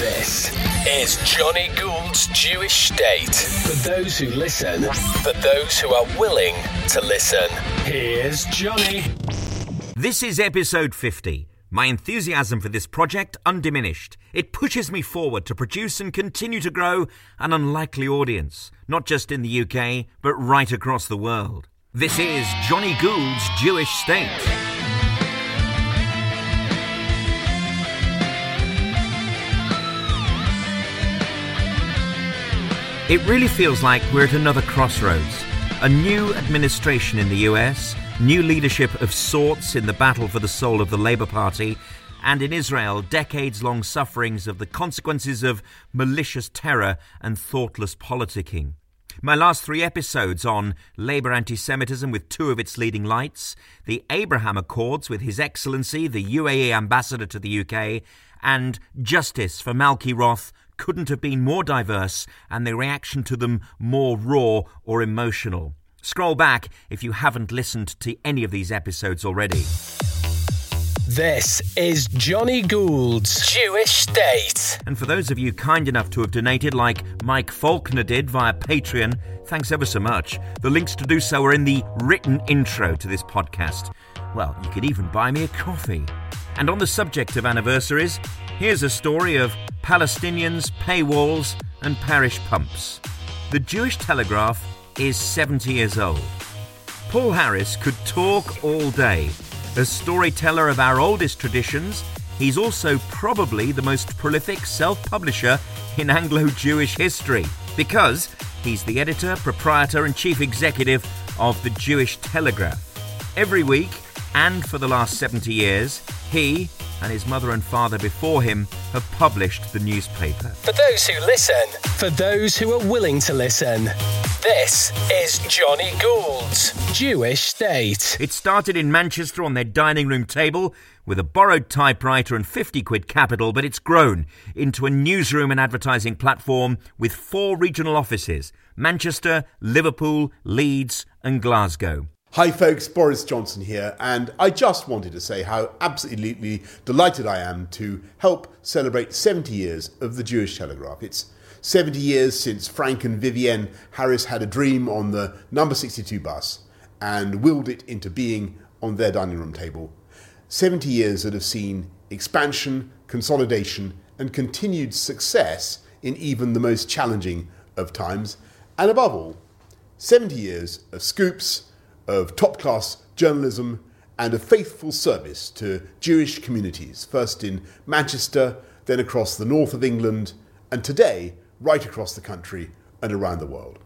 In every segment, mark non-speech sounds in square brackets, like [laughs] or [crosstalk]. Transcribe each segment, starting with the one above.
This is Jonny Gould's Jewish State. For those who listen, for those who are willing to listen. Here's Jonny. This is episode 50. My enthusiasm for this project undiminished. It pushes me forward to produce and continue to grow an unlikely audience, not just in the UK, but right across the world. This is Jonny Gould's Jewish State. It really feels like we're at another crossroads. A new administration in the US, new leadership of sorts in the battle for the soul of the Labour Party, and in Israel, decades long sufferings of the consequences of malicious terror and thoughtless politicking. My last three episodes on Labour anti Semitism with two of its leading lights, the Abraham Accords with His Excellency, the UAE Ambassador to the UK, and Justice for Malki Roth couldn't have been more diverse and the reaction to them more raw or emotional. Scroll back if you haven't listened to any of these episodes already. This is Jonny Gould's Jewish State. And for those of you kind enough to have donated, like Mike Faulkner did via Patreon, thanks ever so much. The links to do so are in the written intro to this podcast. Well, you could even buy me a coffee. And on the subject of anniversaries, here's a story of Palestinians, paywalls, and parish pumps. The Jewish Telegraph is 70 years old. Paul Harris could talk all day. As storyteller of our oldest traditions, he's also probably the most prolific self publisher in Anglo Jewish history because he's the editor, proprietor, and chief executive of the Jewish Telegraph. Every week, and for the last 70 years, he and his mother and father before him have published the newspaper. For those who listen, for those who are willing to listen, this is Jonny Gould's Jewish State. It started in Manchester on their dining room table with a borrowed typewriter and 50 quid capital, but it's grown into a newsroom and advertising platform with four regional offices Manchester, Liverpool, Leeds, and Glasgow. Hi, folks, Boris Johnson here, and I just wanted to say how absolutely delighted I am to help celebrate 70 years of the Jewish Telegraph. It's 70 years since Frank and Vivienne Harris had a dream on the number 62 bus and willed it into being on their dining room table. 70 years that have seen expansion, consolidation, and continued success in even the most challenging of times, and above all, 70 years of scoops of top class journalism and a faithful service to Jewish communities, first in Manchester, then across the north of England, and today right across the country and around the world.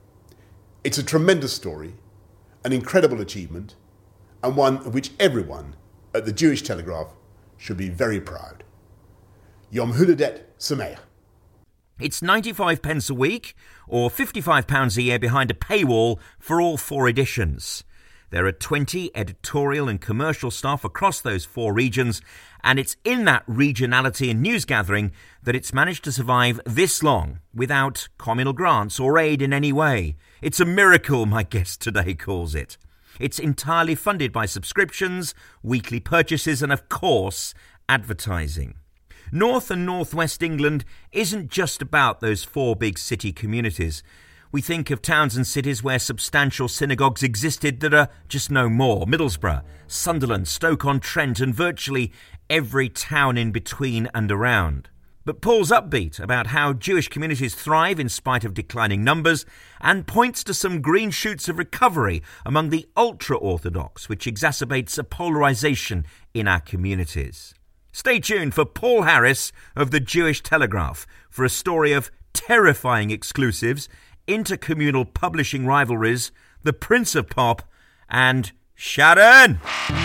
It's a tremendous story, an incredible achievement, and one of which everyone at the Jewish Telegraph should be very proud. Yom Huladet Sameach. It's 95 pence a week or 55 pounds a year behind a paywall for all four editions. There are 20 editorial and commercial staff across those four regions, and it's in that regionality and news gathering that it's managed to survive this long without communal grants or aid in any way. It's a miracle, my guest today calls it. It's entirely funded by subscriptions, weekly purchases, and of course, advertising. North and Northwest England isn't just about those four big city communities. We think of towns and cities where substantial synagogues existed that are just no more Middlesbrough, Sunderland, Stoke-on-Trent, and virtually every town in between and around. But Paul's upbeat about how Jewish communities thrive in spite of declining numbers and points to some green shoots of recovery among the ultra Orthodox, which exacerbates a polarization in our communities. Stay tuned for Paul Harris of the Jewish Telegraph for a story of terrifying exclusives intercommunal publishing rivalries, The Prince of Pop, and Sharon!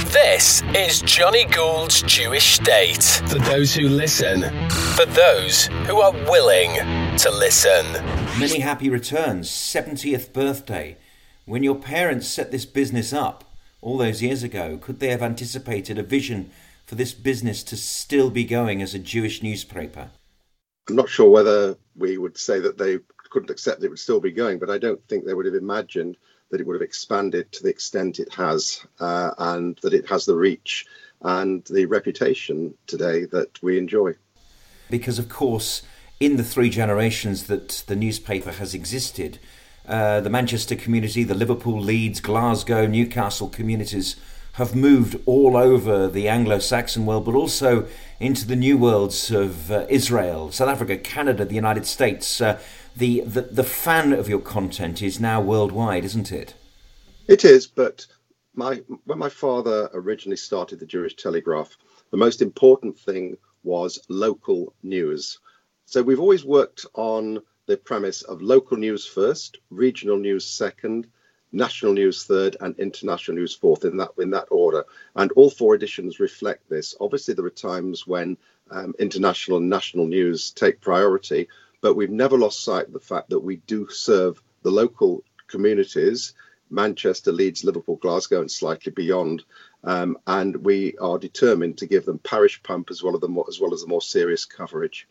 This is Jonny Gould's Jewish State. For those who listen, for those who are willing to listen. Many happy returns, 70th birthday. When your parents set this business up all those years ago, could they have anticipated a vision for this business to still be going as a Jewish newspaper? I'm not sure whether we would say that they couldn't accept it would still be going, but I don't think they would have imagined that it would have expanded to the extent it has uh, and that it has the reach and the reputation today that we enjoy. Because, of course, in the three generations that the newspaper has existed, uh, the Manchester community, the Liverpool, Leeds, Glasgow, Newcastle communities have moved all over the Anglo Saxon world, but also into the new worlds of uh, Israel, South Africa, Canada, the United States. Uh, the, the, the fan of your content is now worldwide, isn't it? It is, but my when my father originally started the Jewish Telegraph, the most important thing was local news. So we've always worked on the premise of local news first, regional news second, national news third, and international news fourth in that in that order. And all four editions reflect this. Obviously, there are times when um, international and national news take priority, but we've never lost sight of the fact that we do serve the local communities Manchester, Leeds, Liverpool, Glasgow, and slightly beyond. Um, and we are determined to give them parish pump as well as the more, as well as the more serious coverage.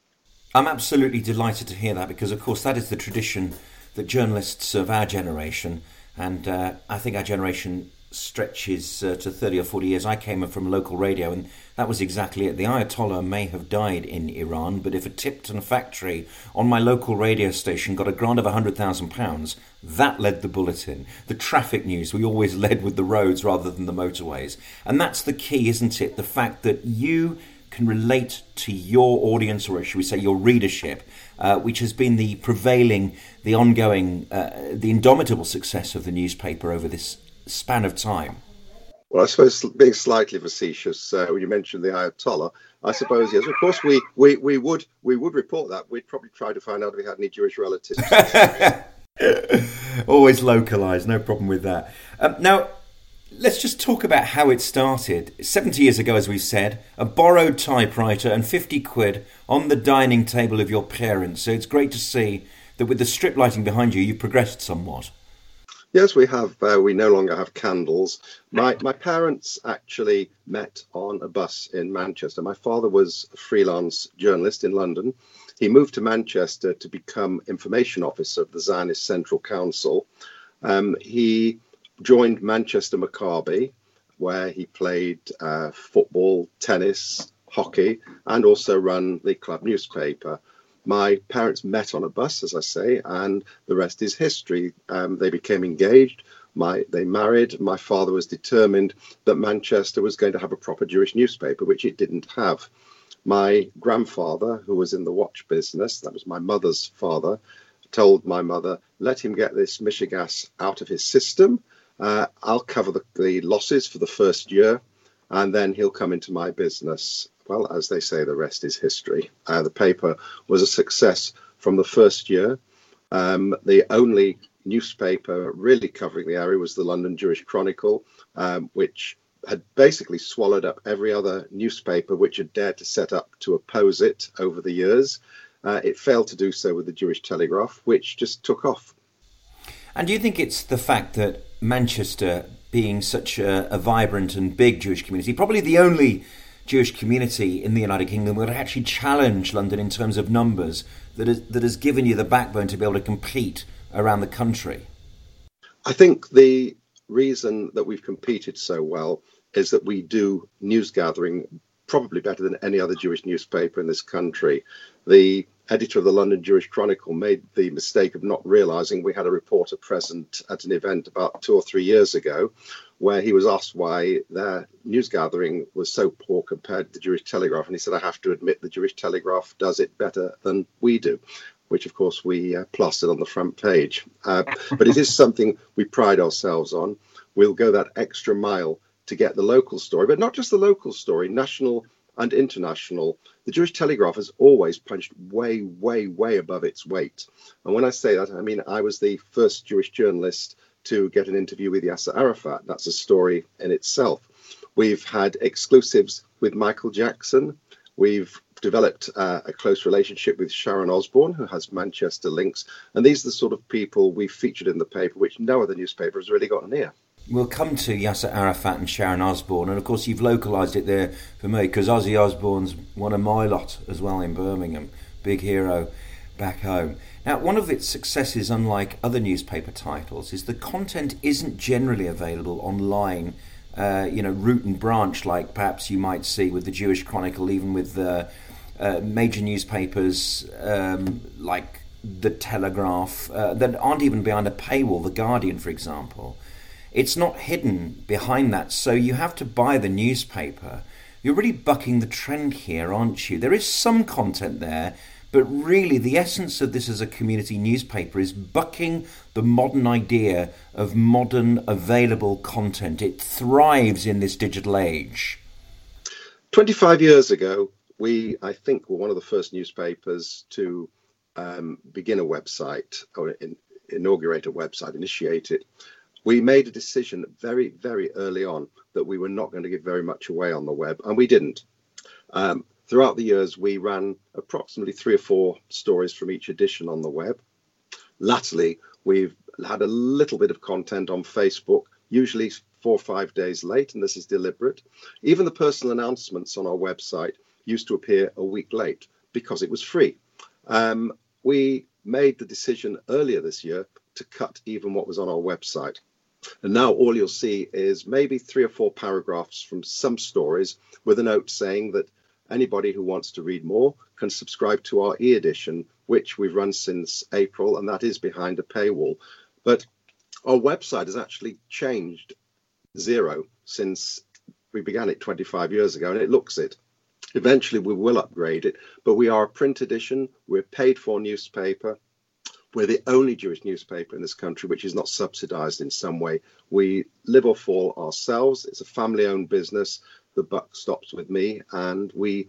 I'm absolutely delighted to hear that because, of course, that is the tradition that journalists of our generation, and uh, I think our generation stretches uh, to 30 or 40 years. I came from local radio, and that was exactly it. The Ayatollah may have died in Iran, but if a Tipton factory on my local radio station got a grant of £100,000, that led the bulletin. The traffic news, we always [laughs] led with the roads rather than the motorways. And that's the key, isn't it? The fact that you can relate to your audience, or should we say your readership, uh, which has been the prevailing, the ongoing, uh, the indomitable success of the newspaper over this span of time? Well, I suppose being slightly facetious, uh, when you mentioned the Ayatollah, I suppose yes. Of course, we, we, we would we would report that. We'd probably try to find out if we had any Jewish relatives. [laughs] Always localised, no problem with that. Um, now, let's just talk about how it started. Seventy years ago, as we said, a borrowed typewriter and fifty quid on the dining table of your parents. So it's great to see that with the strip lighting behind you, you've progressed somewhat. Yes, we have. Uh, we no longer have candles. My my parents actually met on a bus in Manchester. My father was a freelance journalist in London. He moved to Manchester to become information officer of the Zionist Central Council. Um, he joined Manchester Maccabi, where he played uh, football, tennis, hockey, and also run the club newspaper my parents met on a bus, as I say, and the rest is history. Um, they became engaged. My, they married. My father was determined that Manchester was going to have a proper Jewish newspaper, which it didn't have. My grandfather, who was in the watch business, that was my mother's father, told my mother, let him get this Michigas out of his system. Uh, I'll cover the, the losses for the first year, and then he'll come into my business well, as they say, the rest is history. Uh, the paper was a success from the first year. Um, the only newspaper really covering the area was the London Jewish Chronicle, um, which had basically swallowed up every other newspaper which had dared to set up to oppose it over the years. Uh, it failed to do so with the Jewish Telegraph, which just took off. And do you think it's the fact that Manchester, being such a, a vibrant and big Jewish community, probably the only Jewish community in the United Kingdom that actually challenge London in terms of numbers that, is, that has given you the backbone to be able to compete around the country? I think the reason that we've competed so well is that we do news gathering probably better than any other Jewish newspaper in this country. The editor of the London Jewish Chronicle made the mistake of not realizing we had a reporter present at an event about two or three years ago where he was asked why their news gathering was so poor compared to the Jewish Telegraph. And he said, I have to admit the Jewish Telegraph does it better than we do, which of course we uh, plastered on the front page. Uh, but it is something we pride ourselves on. We'll go that extra mile to get the local story, but not just the local story, national and international. The Jewish Telegraph has always punched way, way, way above its weight. And when I say that, I mean I was the first Jewish journalist to get an interview with Yasser Arafat. That's a story in itself. We've had exclusives with Michael Jackson. We've developed uh, a close relationship with Sharon Osbourne, who has Manchester links. And these are the sort of people we've featured in the paper, which no other newspaper has really got near. We'll come to Yasser Arafat and Sharon Osbourne, and of course you've localised it there for me because Ozzy Osbourne's one of my lot as well in Birmingham, big hero back home. Now, one of its successes, unlike other newspaper titles, is the content isn't generally available online. Uh, you know, root and branch, like perhaps you might see with the Jewish Chronicle, even with the uh, major newspapers um, like the Telegraph uh, that aren't even behind a paywall. The Guardian, for example, it's not hidden behind that. So you have to buy the newspaper. You're really bucking the trend here, aren't you? There is some content there, but really the essence of this as a community newspaper is bucking the modern idea of modern available content. It thrives in this digital age. 25 years ago, we, I think, were one of the first newspapers to um, begin a website or in, inaugurate a website, initiate it. We made a decision very, very early on that we were not going to give very much away on the web, and we didn't. Um, throughout the years, we ran approximately three or four stories from each edition on the web. Latterly, we've had a little bit of content on Facebook, usually four or five days late, and this is deliberate. Even the personal announcements on our website used to appear a week late because it was free. Um, we made the decision earlier this year to cut even what was on our website. And now all you'll see is maybe three or four paragraphs from some stories with a note saying that anybody who wants to read more can subscribe to our e edition, which we've run since April, and that is behind a paywall. But our website has actually changed zero since we began it 25 years ago, and it looks it. Eventually, we will upgrade it, but we are a print edition. We're paid for newspaper. We're the only Jewish newspaper in this country which is not subsidized in some way. We live or fall ourselves. It's a family owned business. The buck stops with me. And we,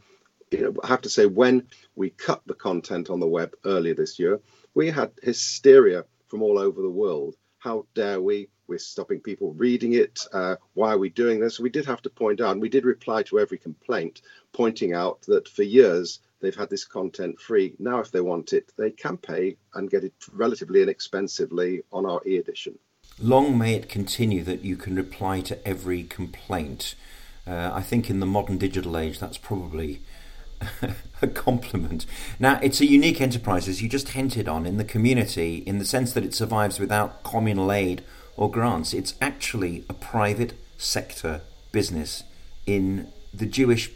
you know, have to say, when we cut the content on the web earlier this year, we had hysteria from all over the world. How dare we? we're stopping people reading it. Uh, why are we doing this? We did have to point out, and we did reply to every complaint, pointing out that for years they've had this content free. Now, if they want it, they can pay and get it relatively inexpensively on our e edition. Long may it continue that you can reply to every complaint. Uh, I think in the modern digital age, that's probably [laughs] a compliment. Now, it's a unique enterprise, as you just hinted on, in the community, in the sense that it survives without communal aid or grants. It's actually a private sector business in the Jewish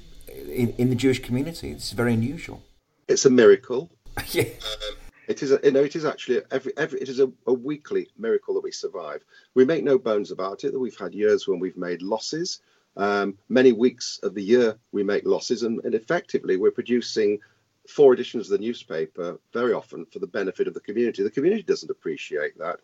in, in the Jewish community. It's very unusual. It's a miracle. [laughs] yeah. Um, it is, a, you know, it is actually every, every, it is a, a, weekly miracle that we survive. We make no bones about it that we've had years when we've made losses. Um, many weeks of the year we make losses, and, and effectively we're producing four editions of the newspaper very often for the benefit of the community. The community doesn't appreciate that.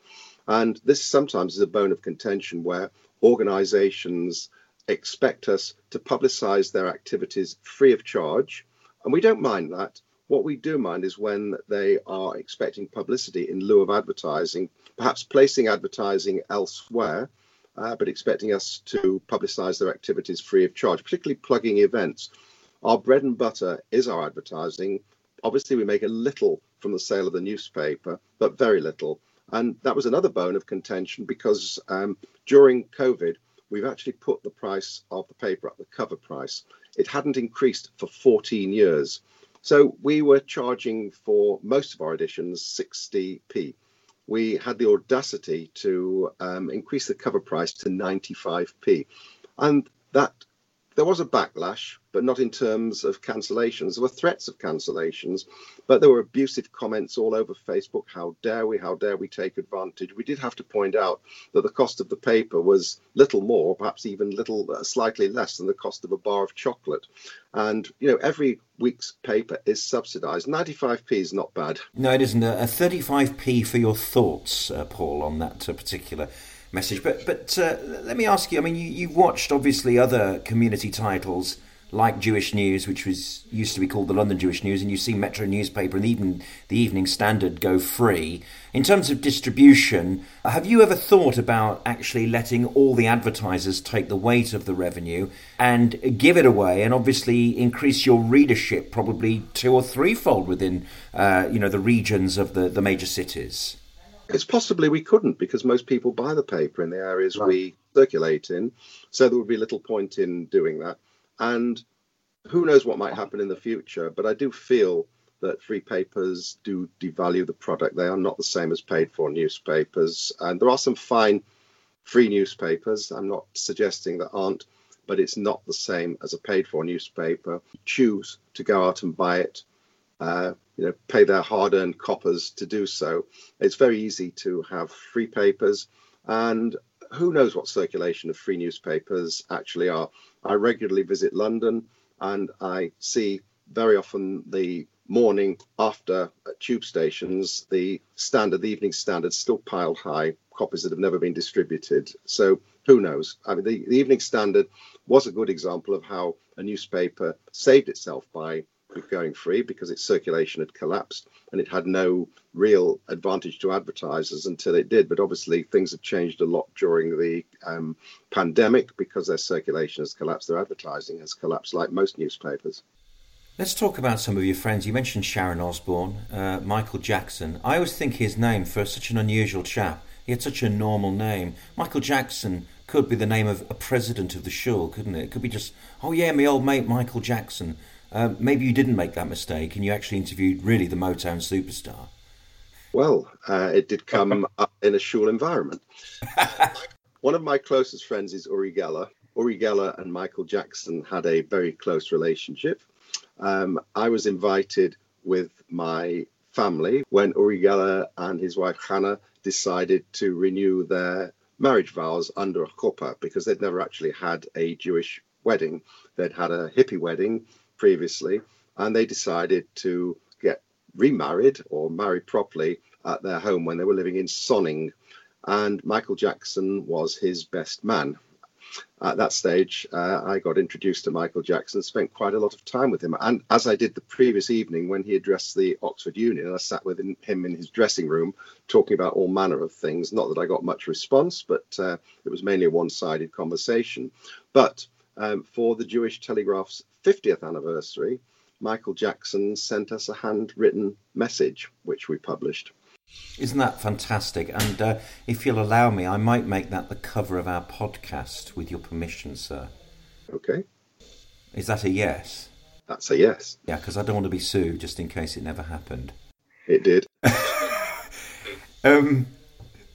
And this sometimes is a bone of contention where organizations expect us to publicize their activities free of charge. And we don't mind that. What we do mind is when they are expecting publicity in lieu of advertising, perhaps placing advertising elsewhere, uh, but expecting us to publicize their activities free of charge, particularly plugging events. Our bread and butter is our advertising. Obviously, we make a little from the sale of the newspaper, but very little. And that was another bone of contention because um, during COVID, we've actually put the price of the paper up, the cover price. It hadn't increased for 14 years. So we were charging for most of our editions 60p. We had the audacity to um, increase the cover price to 95p. And that there was a backlash, but not in terms of cancellations. There were threats of cancellations, but there were abusive comments all over Facebook. How dare we? How dare we take advantage? We did have to point out that the cost of the paper was little more, perhaps even little, uh, slightly less than the cost of a bar of chocolate. And you know, every week's paper is subsidised. 95p is not bad. No, it isn't. A 35p for your thoughts, uh, Paul, on that uh, particular message. But but uh, let me ask you. I mean, you, you've watched obviously other community titles like Jewish News, which was used to be called the London Jewish News, and you've seen Metro newspaper and even the Evening Standard go free. In terms of distribution, have you ever thought about actually letting all the advertisers take the weight of the revenue and give it away, and obviously increase your readership probably two or threefold within, uh, you know, the regions of the, the major cities? It's possibly we couldn't because most people buy the paper in the areas right. we circulate in. So there would be little point in doing that. And who knows what might happen in the future, but I do feel that free papers do devalue the product. They are not the same as paid for newspapers. And there are some fine free newspapers. I'm not suggesting that aren't, but it's not the same as a paid for newspaper. Choose to go out and buy it, uh, you know, pay their hard earned coppers to do so. It's very easy to have free papers, and who knows what circulation of free newspapers actually are. I regularly visit London and I see very often the morning after tube stations, the standard, the evening standard, still piled high, copies that have never been distributed. So who knows? I mean, the, the Evening Standard was a good example of how a newspaper saved itself by going free because its circulation had collapsed and it had no real advantage to advertisers until it did. But obviously, things have changed a lot during the um, pandemic because their circulation has collapsed, their advertising has collapsed, like most newspapers. Let's talk about some of your friends. You mentioned Sharon Osbourne, uh, Michael Jackson. I always think his name for such an unusual chap. He had such a normal name. Michael Jackson could be the name of a president of the Shul, couldn't it? It could be just, oh yeah, my old mate Michael Jackson. Uh, maybe you didn't make that mistake and you actually interviewed really the Motown superstar. Well, uh, it did come [laughs] up in a shul environment. [laughs] One of my closest friends is Uri Geller. Uri Geller and Michael Jackson had a very close relationship. Um, I was invited with my family when Uri Geller and his wife Hannah decided to renew their marriage vows under a chuppah because they'd never actually had a Jewish wedding. They'd had a hippie wedding previously, and they decided to get remarried or married properly at their home when they were living in Sonning. And Michael Jackson was his best man. At that stage, uh, I got introduced to Michael Jackson, spent quite a lot of time with him. And as I did the previous evening when he addressed the Oxford Union, I sat with him in his dressing room talking about all manner of things. Not that I got much response, but uh, it was mainly a one sided conversation. But um, for the Jewish Telegraph's 50th anniversary, Michael Jackson sent us a handwritten message, which we published. Isn't that fantastic? And uh, if you'll allow me, I might make that the cover of our podcast with your permission, sir. Okay. Is that a yes? That's a yes. Yeah, because I don't want to be sued just in case it never happened. It did. [laughs] um,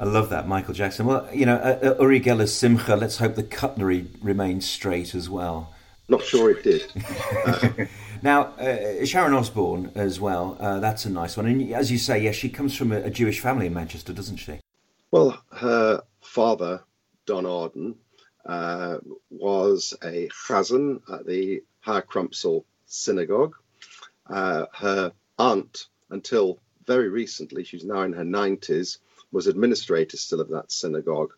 I love that, Michael Jackson. Well, you know, uh, uh, Uri Geller's Simcha, let's hope the cutlery remains straight as well. Not sure it did. [laughs] now, uh, Sharon Osbourne as well, uh, that's a nice one. And as you say, yes, she comes from a, a, Jewish family in Manchester, doesn't she? Well, her father, Don Arden, uh, was a chazan at the Higher Crumpsall Synagogue. Uh, her aunt, until very recently, she's now in her 90s, was administrator still of that synagogue.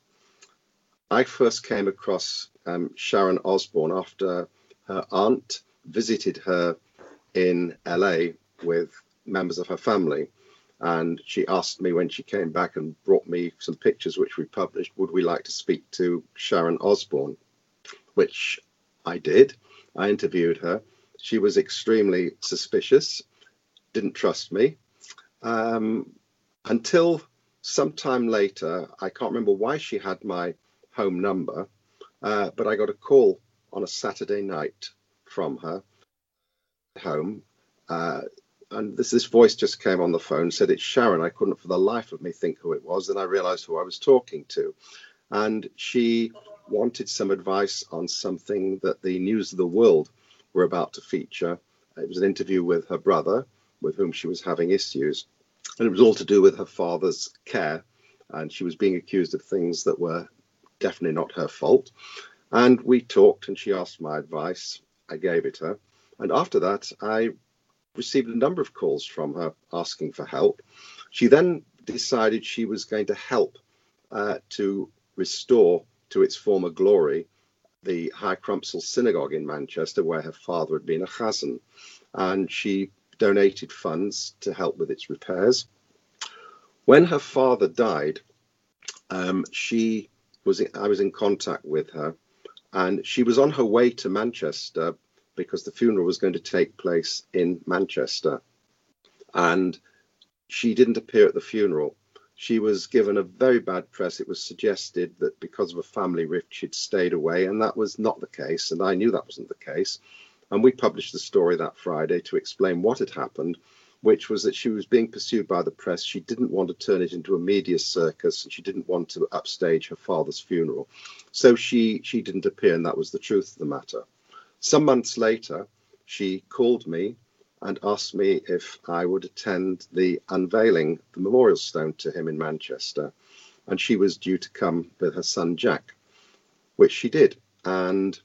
I first came across um, Sharon Osbourne after her aunt visited her in LA with members of her family. And she asked me when she came back and brought me some pictures, which we published, would we like to speak to Sharon Osbourne? Which I did. I interviewed her. She was extremely suspicious, didn't trust me. Um, until sometime later, I can't remember why she had my home number, uh, but I got a call on a Saturday night from her home. Uh, and this, this voice just came on the phone, said it's Sharon. I couldn't for the life of me think who it was. Then I realized who I was talking to. And she wanted some advice on something that the News of the World were about to feature. It was an interview with her brother, with whom she was having issues. And it was all to do with her father's care. And she was being accused of things that were definitely not her fault. And we talked, and she asked my advice. I gave it her. And after that, I received a number of calls from her asking for help. She then decided she was going to help uh, to restore to its former glory the Higher Crumpsall Synagogue in Manchester, where her father had been a chazan. And she donated funds to help with its repairs. When her father died, um, she was I was in contact with her, and she was on her way to Manchester because the funeral was going to take place in Manchester, and she didn't appear at the funeral. She was given a very bad press. It was suggested that because of a family rift, she'd stayed away, and that was not the case. And I knew that wasn't the case. And we published the story that Friday to explain what had happened, which was that she was being pursued by the press. She didn't want to turn it into a media circus, and she didn't want to upstage her father's funeral. So she she didn't appear, and that was the truth of the matter. Some months later, she called me and asked me if I would attend the unveiling, the memorial stone to him in Manchester. And she was due to come with her son Jack, which she did. And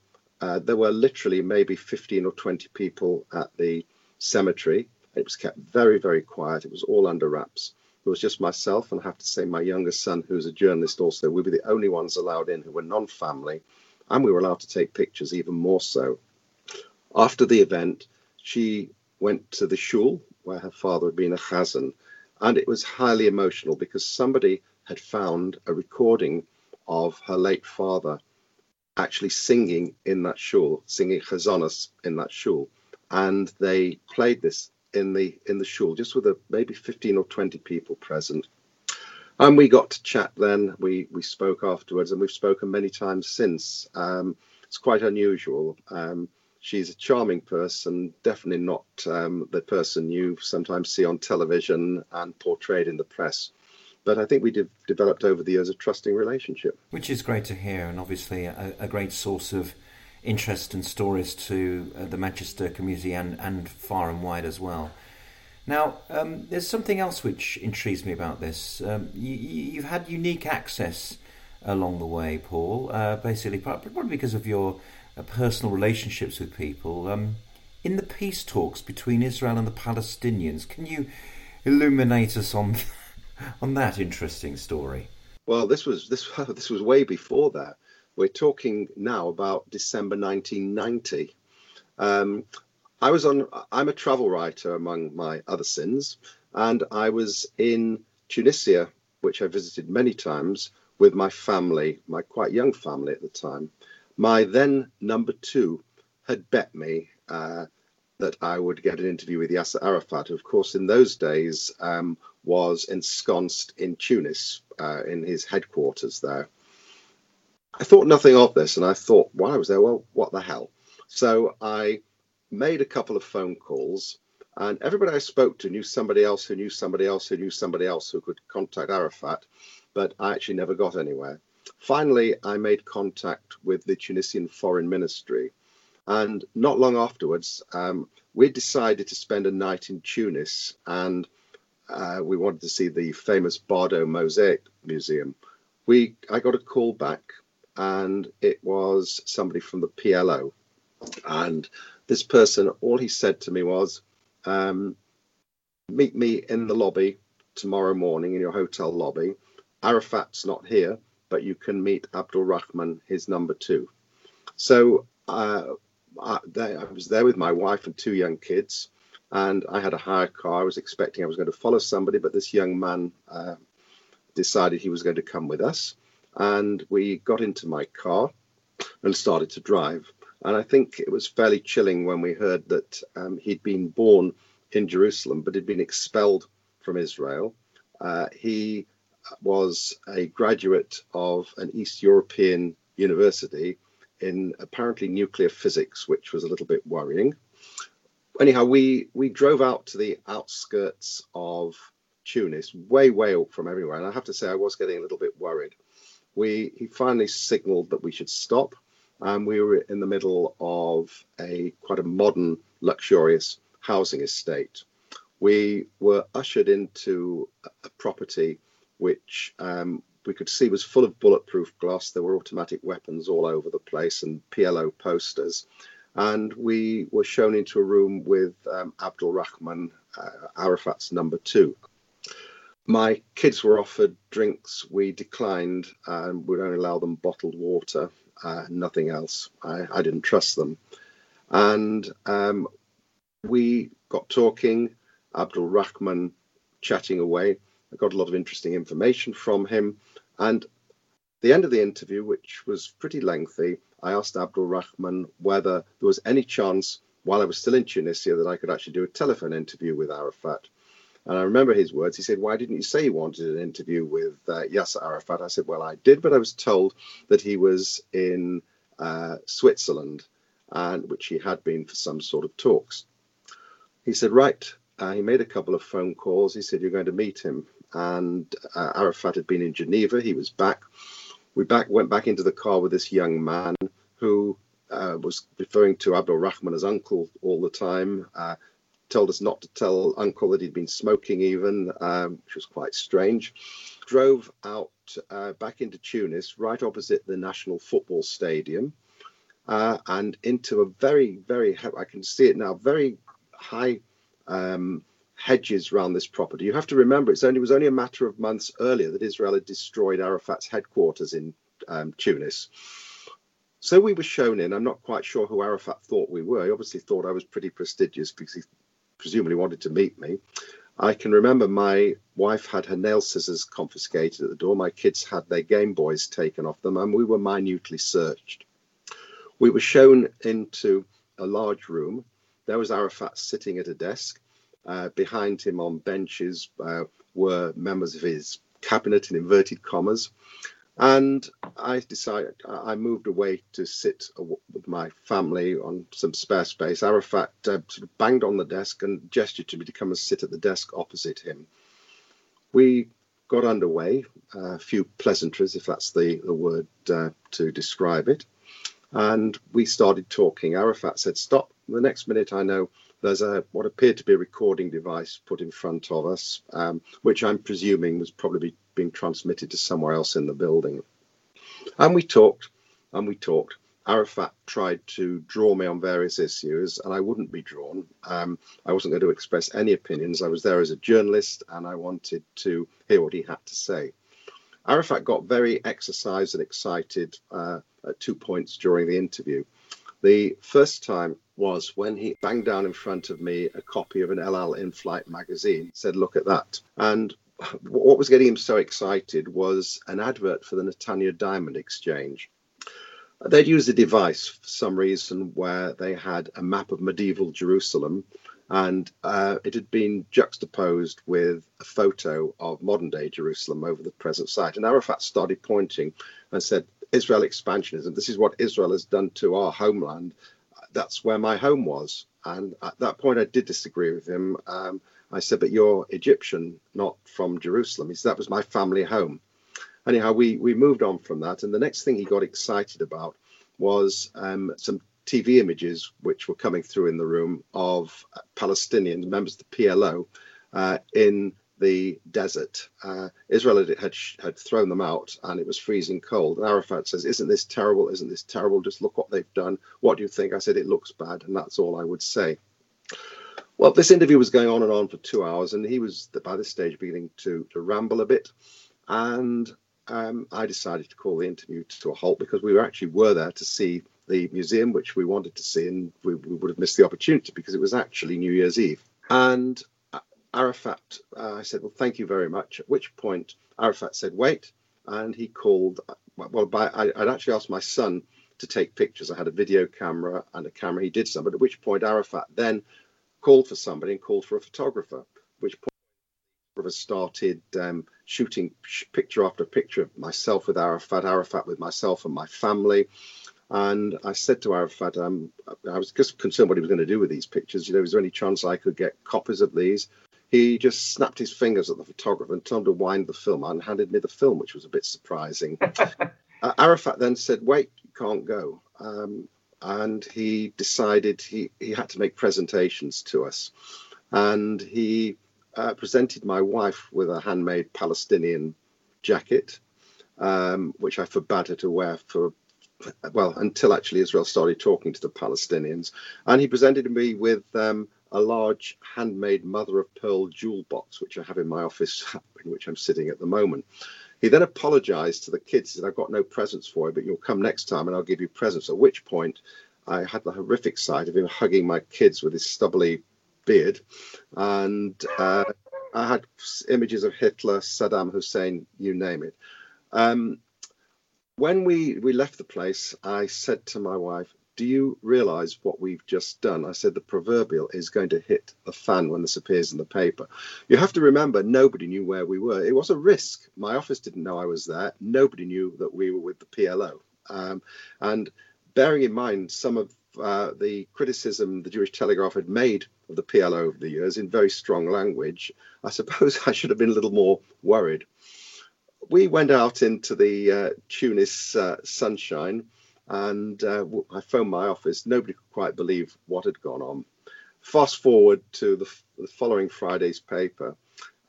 uh, there were literally maybe 15 or 20 people at the cemetery. It was kept very, very quiet. It was all under wraps. It was just myself, and I have to say, my youngest son, who's a journalist also. We were the only ones allowed in who were non family, and we were allowed to take pictures even more so. After the event, she went to the shul where her father had been a chazan, and it was highly emotional because somebody had found a recording of her late father actually singing in that shul, singing chazanas in that shul, and they played this in the in the shul just with a, maybe 15 or 20 people present. And we got to chat then. We we spoke afterwards, and we've spoken many times since. Um, it's quite unusual. Um, she's a charming person, definitely not um, the person you sometimes see on television and portrayed in the press. But I think we de- developed over the years a trusting relationship. Which is great to hear, and obviously a, a great source of interest and stories to uh, the Manchester community and, and far and wide as well. Now, um, there's something else which intrigues me about this. Um, you, have had unique access along the way, Paul, uh, basically, probably because of your uh, personal relationships with people. Um, in the peace talks between Israel and the Palestinians, can you illuminate us on [laughs] on that interesting story? Well, this was this [laughs] this was way before that. We're talking now about December 1990. Um, I was on. I'm a travel writer among my other sins, and I was in Tunisia, which I visited many times with my family, my quite young family at the time. My then number two had bet me uh, that I would get an interview with Yasser Arafat, who, of course, in those days um, was ensconced in Tunis, uh, in his headquarters there. I thought nothing of this, and I thought while I was there, well, what the hell? So I made a couple of phone calls, and everybody I spoke to knew somebody else who knew somebody else who knew somebody else who could contact Arafat, but I actually never got anywhere. Finally, I made contact with the Tunisian Foreign Ministry. And not long afterwards, um, we decided to spend a night in Tunis and uh, we wanted to see the famous Bardo Mosaic Museum. We, I got a call back and it was somebody from the PLO. And this person, all he said to me was, um, meet me in the lobby tomorrow morning in your hotel lobby. Arafat's not here, but you can meet Abdul Rahman, his number two. So uh, I, I, was there with my wife and two young kids, and I had a hired car. I was expecting I was going to follow somebody, but this young man uh, decided he was going to come with us. And we got into my car and started to drive. And I think it was fairly chilling when we heard that um, he'd been born in Jerusalem, but had been expelled from Israel. Uh, he was a graduate of an East European university in apparently nuclear physics, which was a little bit worrying. Anyhow, we we drove out to the outskirts of Tunis, way way up from everywhere, and I have to say I was getting a little bit worried. We he finally signalled that we should stop, and we were in the middle of a quite a modern, luxurious housing estate. We were ushered into a property which um, we could see was full of bulletproof glass. There were automatic weapons all over the place and PLO posters. And we were shown into a room with um, Abdul Rahman, uh, Arafat's number two. My kids were offered drinks. We declined and would only allow them bottled water, uh, nothing else. I, I, didn't trust them. And um, we got talking, Abdul Rahman chatting away. I got a lot of interesting information from him. And the end of the interview, which was pretty lengthy, I asked Abdul Rahman whether there was any chance while I was still in Tunisia that I could actually do a telephone interview with Arafat. And I remember his words. He said, Why didn't you say you wanted an interview with uh, Yasser Arafat? I said, Well, I did, but I was told that he was in uh, Switzerland, and which he had been for some sort of talks. He said, Right, Uh, he made a couple of phone calls. He said, You're going to meet him. And uh, Arafat had been in Geneva. He was back. We back went back into the car with this young man who uh, was referring to Abdul Rahman as uncle all the time. Told us not to tell uncle that he'd been smoking, even, um, which was quite strange. Drove out uh, back into Tunis, right opposite the National Football Stadium, uh, and into a very, very, I can see it now, very high um, hedges around this property. You have to remember, only, it was only a matter of months earlier that Israel had destroyed Arafat's headquarters in um, Tunis. So we were shown in. I'm not quite sure who Arafat thought we were. He obviously thought I was pretty prestigious because he presumably wanted to meet me. I can remember my wife had her nail scissors confiscated at the door. My kids had their Game Boys taken off them, and we were minutely searched. We were shown into a large room. There was Arafat sitting at a desk. Uh, behind him on benches uh, were members of his cabinet in inverted commas. And I decided, I moved away to sit with my family on some spare space. Arafat uh, sort of banged on the desk and gestured to me to come and sit at the desk opposite him. We got underway, a few pleasantries, if that's the, the word uh, to describe it. And we started talking. Arafat said, Stop. The next minute, I know there's a what appeared to be a recording device put in front of us, um, which I'm presuming was probably being transmitted to somewhere else in the building. And we talked and we talked. Arafat tried to draw me on various issues, and I wouldn't be drawn. Um, I wasn't going to express any opinions. I was there as a journalist, and I wanted to hear what he had to say. Arafat got very exercised and excited uh, at two points during the interview. The first time was when he banged down in front of me a copy of an El Al in flight magazine, said, Look at that. And what was getting him so excited was an advert for the Netanya Diamond Exchange. They'd used a device for some reason where they had a map of medieval Jerusalem and uh, it had been juxtaposed with a photo of modern day Jerusalem over the present site. And Arafat started pointing and said, Israel expansionism, this is what Israel has done to our homeland. That's where my home was. And at that point, I did disagree with him. Um, I said, but you're Egyptian, not from Jerusalem. He said, that was my family home. Anyhow, we, we moved on from that. And the next thing he got excited about was um, some TV images which were coming through in the room of Palestinians, members of the PLO, uh, in the desert. Uh, Israel had, had, had thrown them out, and it was freezing cold. And Arafat says, "Isn't this terrible? Isn't this terrible? Just look what they've done. What do you think?" I said, "It looks bad," and that's all I would say. Well, this interview was going on and on for two hours, and he was by this stage beginning to, to ramble a bit. And um, I decided to call the interview to a halt because we were actually were there to see the museum, which we wanted to see, and we, we would have missed the opportunity because it was actually New Year's Eve. And Arafat, uh, I said, "Well, thank you very much." At which point Arafat said, "Wait," and he called. Well, by, I, would actually asked my son to take pictures. I had a video camera and a camera. He did some, but at which point Arafat then called for somebody and called for a photographer, which photographer started um, shooting picture after picture of myself with Arafat, Arafat with myself and my family. And I said to Arafat, um, I was just concerned what he was going to do with these pictures. You know, is there any chance I could get copies of these? He just snapped his fingers at the photographer and told him to wind the film and handed me the film, which was a bit surprising. [laughs] uh, Arafat then said, Wait, you can't go. Um, and he decided he, he had to make presentations to us. And he uh, presented my wife with a handmade Palestinian jacket, um, which I forbade her to wear for, well, until actually Israel started talking to the Palestinians. And he presented me with um, a large handmade mother of pearl jewel box, which I have in my office, [laughs] in which I'm sitting at the moment. He then apologized to the kids. Said, I've got no presents for you, but you'll come next time and I'll give you presents. At which point, I had the horrific sight of him hugging my kids with his stubbly beard. And uh, I had images of Hitler, Saddam Hussein, you name it. Um, when we, we left the place, I said to my wife, do you realize what we've just done? I said the proverbial is going to hit the fan when this appears in the paper. You have to remember, nobody knew where we were. It was a risk. My office didn't know I was there. Nobody knew that we were with the PLO. Um, and bearing in mind some of uh, the criticism the Jewish Telegraph had made of the PLO over the years in very strong language, I suppose [laughs] I should have been a little more worried. We went out into the uh, Tunis uh, sunshine and uh, I phoned my office. Nobody could quite believe what had gone on. Fast forward to the, the following Friday's paper,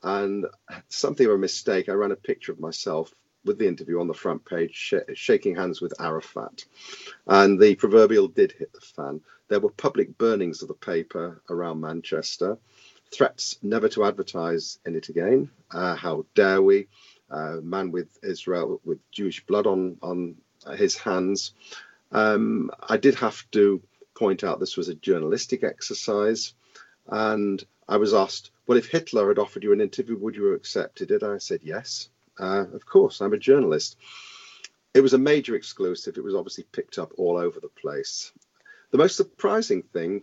and something of a mistake. I ran a picture of myself with the interview on the front page, sh- shaking hands with Arafat. And the proverbial did hit the fan. There were public burnings of the paper around Manchester, threats never to advertise in it again. Uh, how dare we? Uh, man with Israel, with Jewish blood on, on his hands. Um, I did have to point out this was a journalistic exercise. And I was asked, well, if Hitler had offered you an interview, would you have accepted it? I said, yes. Uh, of course, I'm a journalist. It was a major exclusive. It was obviously picked up all over the place. The most surprising thing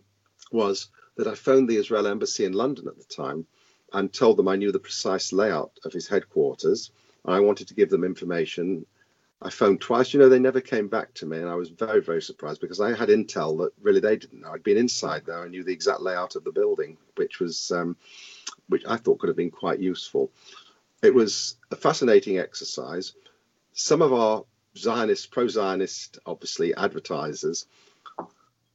was that I phoned the Israel embassy in London at the time and told them I knew the precise layout of his headquarters. I wanted to give them information. I phoned twice. You know, they never came back to me, and I was very, very surprised because I had intel that really they didn't know. I'd been inside there I knew the exact layout of the building, which was, um, which I thought could have been quite useful it was a fascinating exercise. Some of our Zionist, pro Zionist, obviously, advertisers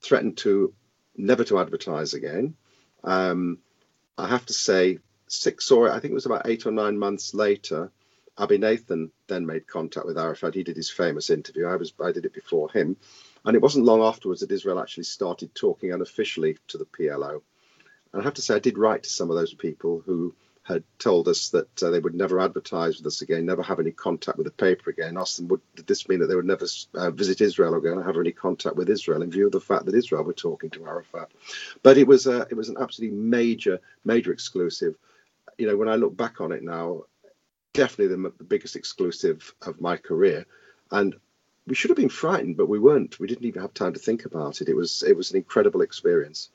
threatened to never to advertise again. Um, I have to say, six or I think it was about eight or nine months later, Abie Nathan then made contact with Arafat. He did his famous interview. I was I did it before him, and it wasn't long afterwards that Israel actually started talking unofficially to the PLO. And I have to say, I did write to some of those people who had told us that uh, they would never advertise with us again, never have any contact with the paper again. Asked them, would did this mean that they would never uh, visit Israel again or have any contact with Israel in view of the fact that Israel were talking to Arafat? But it was a, it was an absolutely major, major exclusive. You know, when I look back on it now, definitely the, the biggest exclusive of my career. And we should have been frightened, but we weren't. We didn't even have time to think about it. It was it was an incredible experience.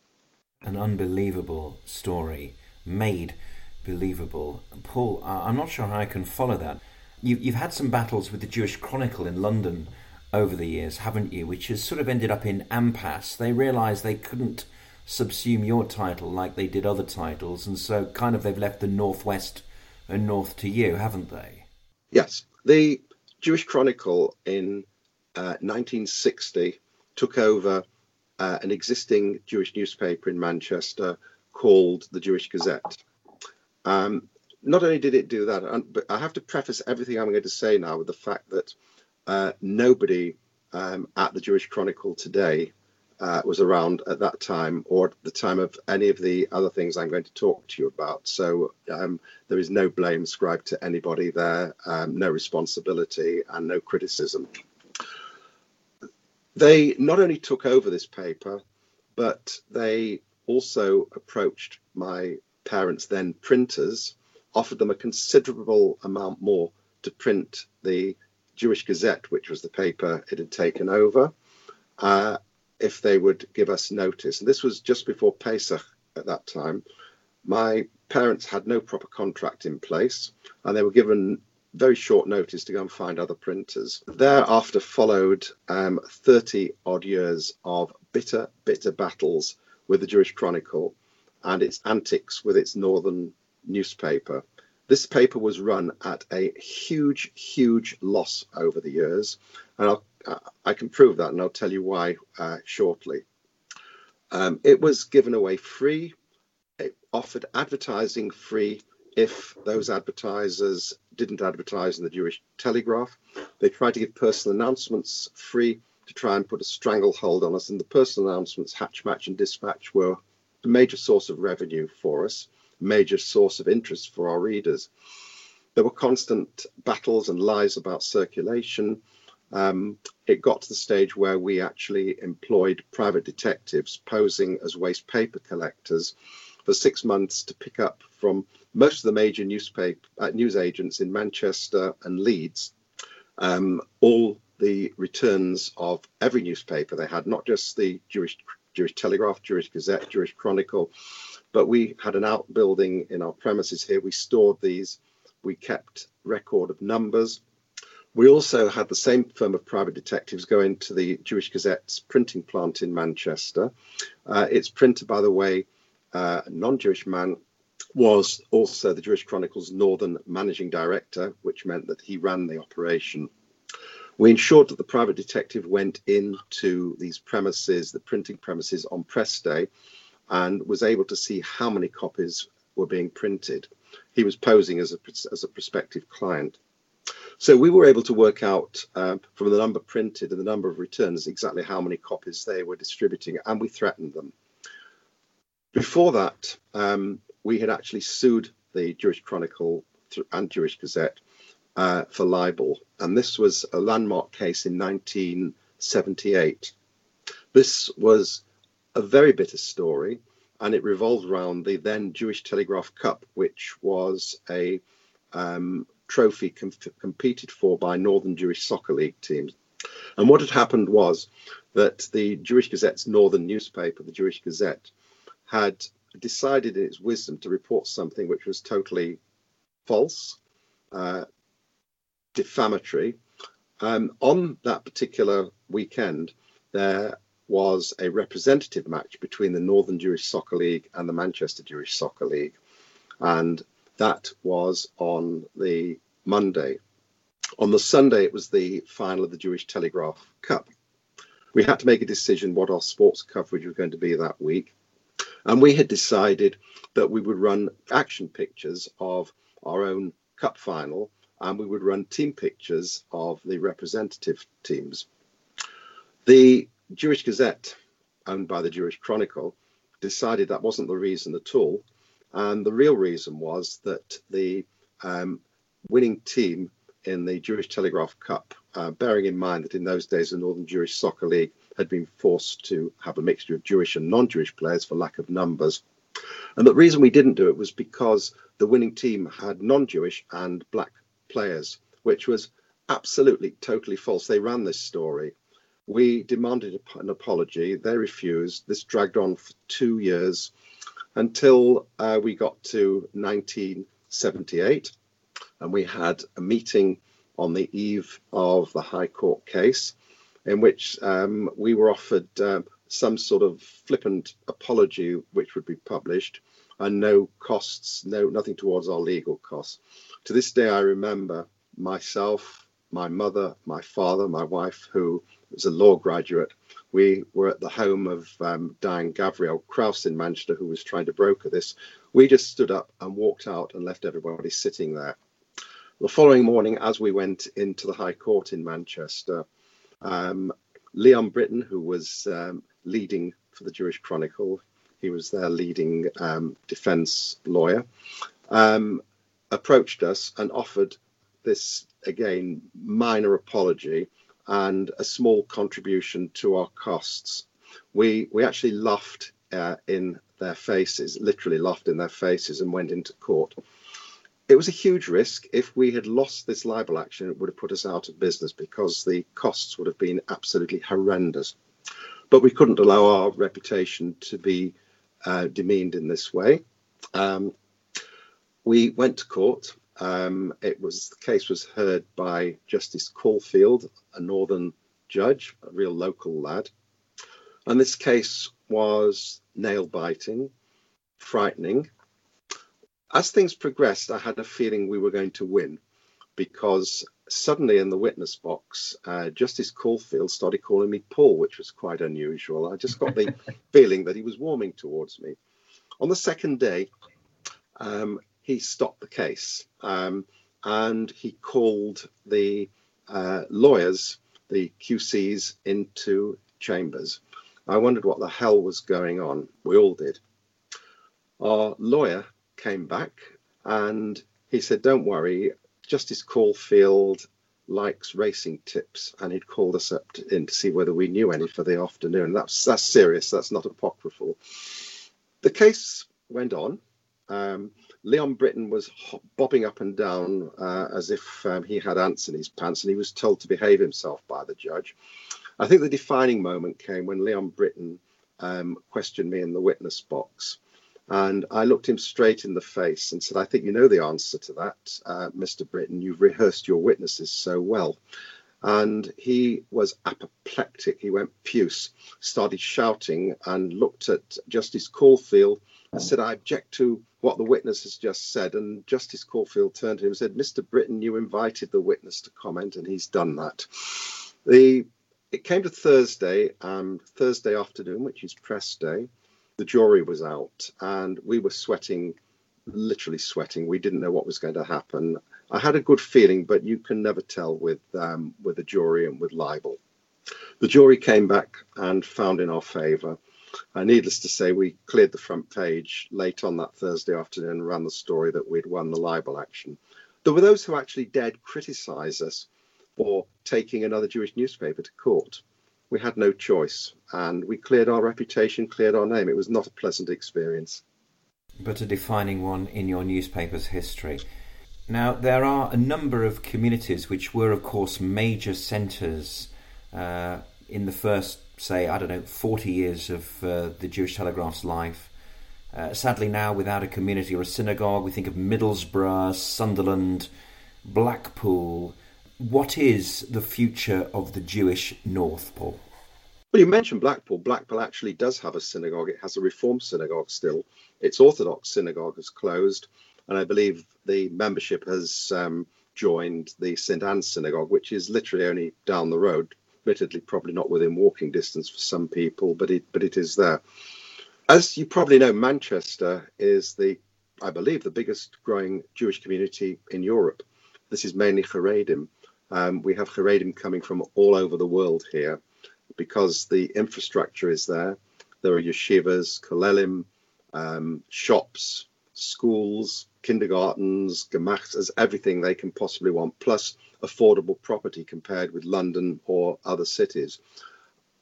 An unbelievable story made believable. Paul, I'm not sure how I can follow that. You've, you've had some battles with the Jewish Chronicle in London over the years, haven't you? Which has sort of ended up in impasse. They realised they couldn't subsume your title like they did other titles, and so kind of they've left the Northwest and North to you, haven't they? Yes. The Jewish Chronicle in uh, 1960 took over uh, an existing Jewish newspaper in Manchester called the Jewish Gazette. Um, not only did it do that, but I have to preface everything I'm going to say now with the fact that uh, nobody um, at the Jewish Chronicle today uh, was around at that time or at the time of any of the other things I'm going to talk to you about. So um, there is no blame ascribed to anybody there, um, no responsibility, and no criticism. They not only took over this paper, but they also approached my parents, then printers, offered them a considerable amount more to print the Jewish Gazette, which was the paper it had taken over, uh, if they would give us notice. And this was just before Pesach at that time. My parents had no proper contract in place, and they were given very short notice to go and find other printers. Thereafter followed um, 30 odd years of bitter, bitter battles with the Jewish Chronicle and its antics with its northern newspaper. This paper was run at a huge, huge loss over the years, and I'll, I can prove that, and I'll tell you why uh, shortly. Um, it was given away free. It offered advertising free if those advertisers didn't advertise in the Jewish Telegraph. They tried to give personal announcements free to try and put a stranglehold on us, and the personal announcements, Hatch, Match, and Dispatch, were a major source of revenue for us, a major source of interest for our readers. There were constant battles and lies about circulation. Um, it got to the stage where we actually employed private detectives posing as waste paper collectors for six months to pick up from most of the major newspaper uh, news agents in Manchester and Leeds um, all the returns of every newspaper they had, not just the Jewish Jewish Telegraph, Jewish Gazette, Jewish Chronicle. But we had an outbuilding in our premises here. We stored these. We kept record of numbers. We also had the same firm of private detectives go into the Jewish Gazette's printing plant in Manchester. Uh, its printer, by the way, uh, a non Jewish man, was also the Jewish Chronicle's Northern Managing Director, which meant that he ran the operation. We ensured that the private detective went into these premises, the printing premises on press day, and was able to see how many copies were being printed. He was posing as a, as a prospective client. So we were able to work out um, from the number printed and the number of returns exactly how many copies they were distributing, and we threatened them. Before that, um, we had actually sued the Jewish Chronicle and Jewish Gazette uh, for libel, and this was a landmark case in 1978. This was a very bitter story, and it revolved around the then Jewish Telegraph Cup, which was a um, trophy com- competed for by Northern Jewish Soccer League teams. And what had happened was that the Jewish Gazette's northern newspaper, the Jewish Gazette, had decided in its wisdom to report something which was totally false, uh, defamatory. Um, on that particular weekend, there was a representative match between the Northern Jewish Soccer League and the Manchester Jewish Soccer League. And that was on the Monday. On the Sunday, it was the final of the Jewish Telegraph Cup. We had to make a decision what our sports coverage was going to be that week. And we had decided that we would run action pictures of our own cup final and we would run team pictures of the representative teams. The Jewish Gazette, owned by the Jewish Chronicle, decided that wasn't the reason at all. And the real reason was that the um, winning team in the Jewish Telegraph Cup, uh, bearing in mind that in those days the Northern Jewish Soccer League had been forced to have a mixture of Jewish and non Jewish players for lack of numbers. And the reason we didn't do it was because the winning team had non Jewish and black players, which was absolutely totally false. They ran this story. We demanded an apology. They refused. This dragged on for two years until uh, we got to 1978 and we had a meeting on the eve of the High Court case in which um, we were offered uh, some sort of flippant apology which would be published and no costs, no nothing towards our legal costs. To this day, I remember myself, my mother, my father, my wife, who was a law graduate. We were at the home of um, Diane Gabriel Kraus in Manchester, who was trying to broker this. We just stood up and walked out and left everybody sitting there. The following morning, as we went into the High Court in Manchester, um, Leon Brittan, who was um, leading for the Jewish Chronicle, he was their leading um, defense lawyer, um, approached us and offered this, again, minor apology and a small contribution to our costs. We, we actually laughed uh, in their faces, literally laughed in their faces, and went into court. It was a huge risk. If we had lost this libel action, it would have put us out of business because the costs would have been absolutely horrendous. But we couldn't allow our reputation to be uh, demeaned in this way. Um, we went to court. Um, it was the case was heard by Justice Caulfield, a northern judge, a real local lad, and this case was nail biting, frightening, as things progressed, I had a feeling we were going to win because suddenly in the witness box, uh, Justice Caulfield started calling me Paul, which was quite unusual. I just got the [laughs] feeling that he was warming towards me. On the second day, um, he stopped the case um, and he called the uh, lawyers, the QCs, into chambers. I wondered what the hell was going on. We all did. Our lawyer came back and he said, Don't worry, Justice Caulfield likes racing tips, and he'd called us up to, in to see whether we knew any for the afternoon. That's that's serious. That's not apocryphal. The case went on. Um, Leon Brittan was bobbing up and down uh, as if um, he had ants in his pants, and he was told to behave himself by the judge. I think the defining moment came when Leon Brittan um, questioned me in the witness box. And I looked him straight in the face and said, I think you know the answer to that, uh, Mr. Brittan. You've rehearsed your witnesses so well. And he was apoplectic. He went puce, started shouting, and looked at Justice Caulfield and said, I object to what the witness has just said. And Justice Caulfield turned to him and said, Mr. Brittan, you invited the witness to comment, and he's done that. The it came to Thursday, um, Thursday afternoon, which is press day the jury was out and we were sweating, literally sweating. We didn't know what was going to happen. I had a good feeling, but you can never tell with um, with a jury and with libel. The jury came back and found in our favour. Uh, needless to say, we cleared the front page late on that Thursday afternoon and ran the story that we'd won the libel action. There were those who actually dared criticise us for taking another Jewish newspaper to court we had no choice and we cleared our reputation, cleared our name. It was not a pleasant experience. But a defining one in your newspaper's history. Now, there are a number of communities which were, of course, major centres uh, in the first, say, I don't know, 40 years of uh, the Jewish Telegraph's life. Uh, sadly, now without a community or a synagogue, we think of Middlesbrough, Sunderland, Blackpool, what is the future of the Jewish North, Paul? Well, you mentioned Blackpool. Blackpool actually does have a synagogue. It has a Reformed synagogue still. Its Orthodox synagogue has closed, and I believe the membership has um, joined the St Anne's synagogue, which is literally only down the road. Admittedly, probably not within walking distance for some people, but it but it is there. As you probably know, Manchester is the, I believe, the biggest growing Jewish community in Europe. This is mainly Haredim. Um, we have Haredim coming from all over the world here because the infrastructure is there. There are yeshivas, kolelim, um, shops, schools, kindergartens, gemachs, everything they can possibly want, plus affordable property compared with London or other cities.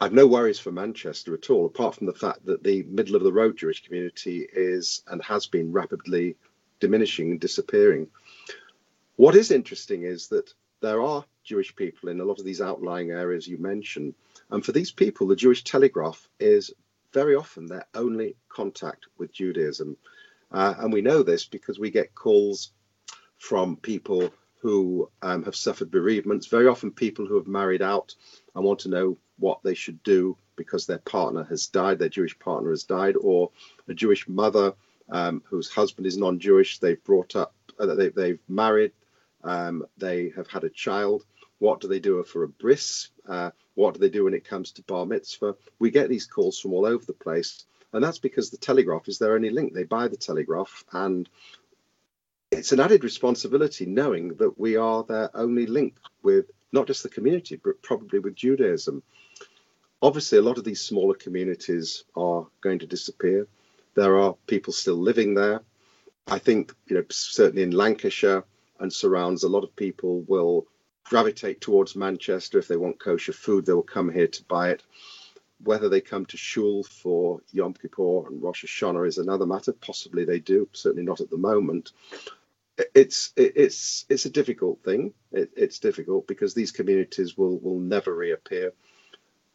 I've no worries for Manchester at all, apart from the fact that the middle of the road Jewish community is and has been rapidly diminishing and disappearing. What is interesting is that there are Jewish people in a lot of these outlying areas you mentioned. And for these people, the Jewish Telegraph is very often their only contact with Judaism. Uh, and we know this because we get calls from people who um, have suffered bereavements, very often people who have married out and want to know what they should do because their partner has died, their Jewish partner has died, or a Jewish mother um, whose husband is non Jewish, they've brought up, uh, they, they've married, um, they have had a child. What do they do for a bris? Uh, what do they do when it comes to bar mitzvah? We get these calls from all over the place. And that's because the Telegraph is their only link. They buy the Telegraph, and it's an added responsibility knowing that we are their only link with not just the community, but probably with Judaism. Obviously, a lot of these smaller communities are going to disappear. There are people still living there. I think, you know, certainly in Lancashire, and surrounds, a lot of people will gravitate towards Manchester if they want kosher food. They will come here to buy it. Whether they come to Shul for Yom Kippur and Rosh Hashanah is another matter. Possibly they do. Certainly not at the moment. It's it's it's a difficult thing. It, it's difficult because these communities will will never reappear.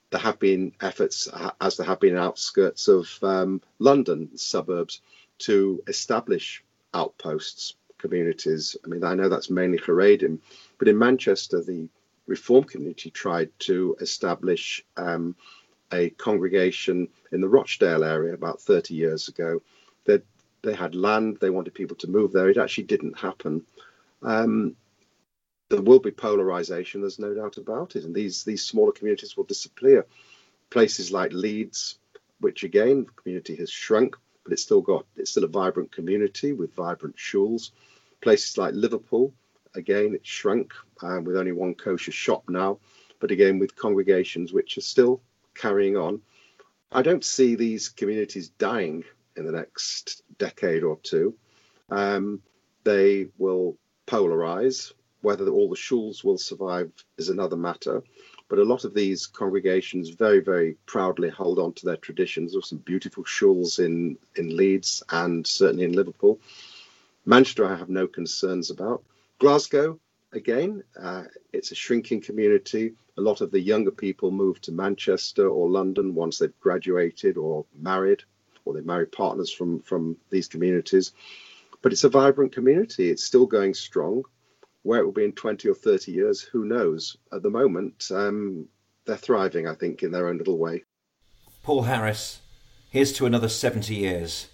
There have been efforts, as there have been outskirts of um, London suburbs, to establish outposts communities. I mean, I know that's mainly Haredim, but in Manchester, the Reform community tried to establish um, a congregation in the Rochdale area about 30 years ago. They, they had land, they wanted people to move there. It actually didn't happen. Um, there will be polarization, there's no doubt about it, and these, these smaller communities will disappear. Places like Leeds, which again, the community has shrunk, but it's still got it's still a vibrant community with vibrant shuls. Places like Liverpool, again, it shrunk uh, with only one kosher shop now, but again, with congregations which are still carrying on. I don't see these communities dying in the next decade or two. Um, they will polarize. Whether all the shuls will survive is another matter. But a lot of these congregations very, very proudly hold on to their traditions. There's some beautiful shuls in, in Leeds and certainly in Liverpool. Manchester, I have no concerns about. Glasgow, again, uh, it's a shrinking community. A lot of the younger people move to Manchester or London once they've graduated or married or they marry partners from from these communities. But it's a vibrant community. It's still going strong. Where it will be in 20 or 30 years, who knows? At the moment, um, they're thriving, I think, in their own little way. Paul Harris, here's to another 70 years.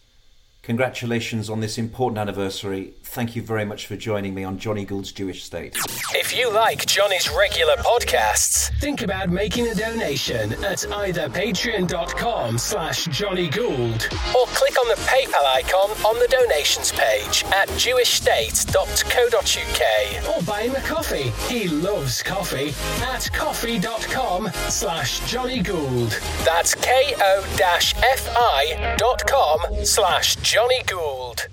Congratulations on this important anniversary. Thank you very much for joining me on Jonny Gould's Jewish State. If you like Jonny's regular podcasts, think about making a donation at either patreon.com slash Jonny Gould or click on the PayPal icon on the donations page at jewishstate.co.uk or buy him a coffee. He loves coffee at ko-fi.com slash Jonny Gould. That's ko-fi.com slash Jonny Gould.